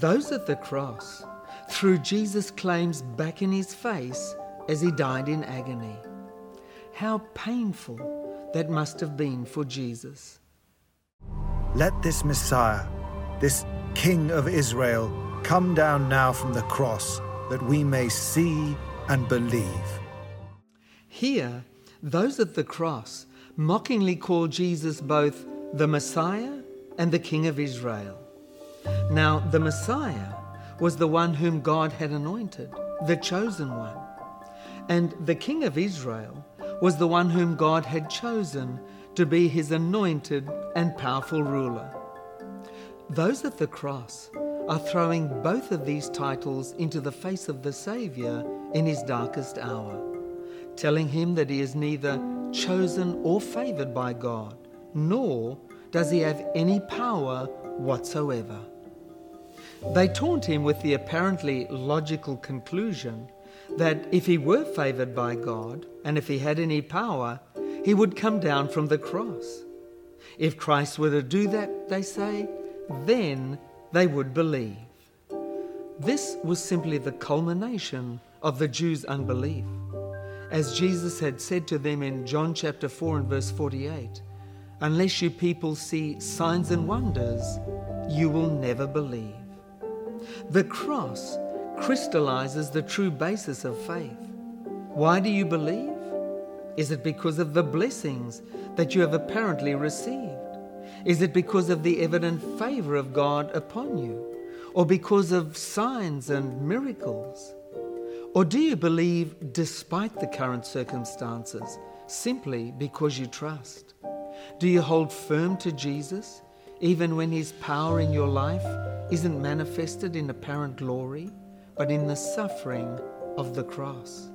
Those at the cross threw Jesus' claims back in his face as he died in agony. How painful that must have been for Jesus. Let this Messiah, this King of Israel, come down now from the cross that we may see and believe. Here, those at the cross mockingly call Jesus both the Messiah and the King of Israel. Now, the Messiah was the one whom God had anointed, the chosen one. And the King of Israel was the one whom God had chosen to be his anointed and powerful ruler. Those at the cross are throwing both of these titles into the face of the Saviour in his darkest hour, telling him that he is neither chosen or favoured by God, nor does he have any power whatsoever. They taunt him with the apparently logical conclusion that if he were favoured by God and if he had any power, he would come down from the cross. If Christ were to do that, they say, then they would believe. This was simply the culmination of the Jews' unbelief. As Jesus had said to them in John chapter 4 and verse 48, unless you people see signs and wonders, you will never believe. The cross crystallizes the true basis of faith. Why do you believe? Is it because of the blessings that you have apparently received? Is it because of the evident favor of God upon you? Or because of signs and miracles? Or do you believe despite the current circumstances, simply because you trust? Do you hold firm to Jesus even when his power in your life isn't manifested in apparent glory, but in the suffering of the cross?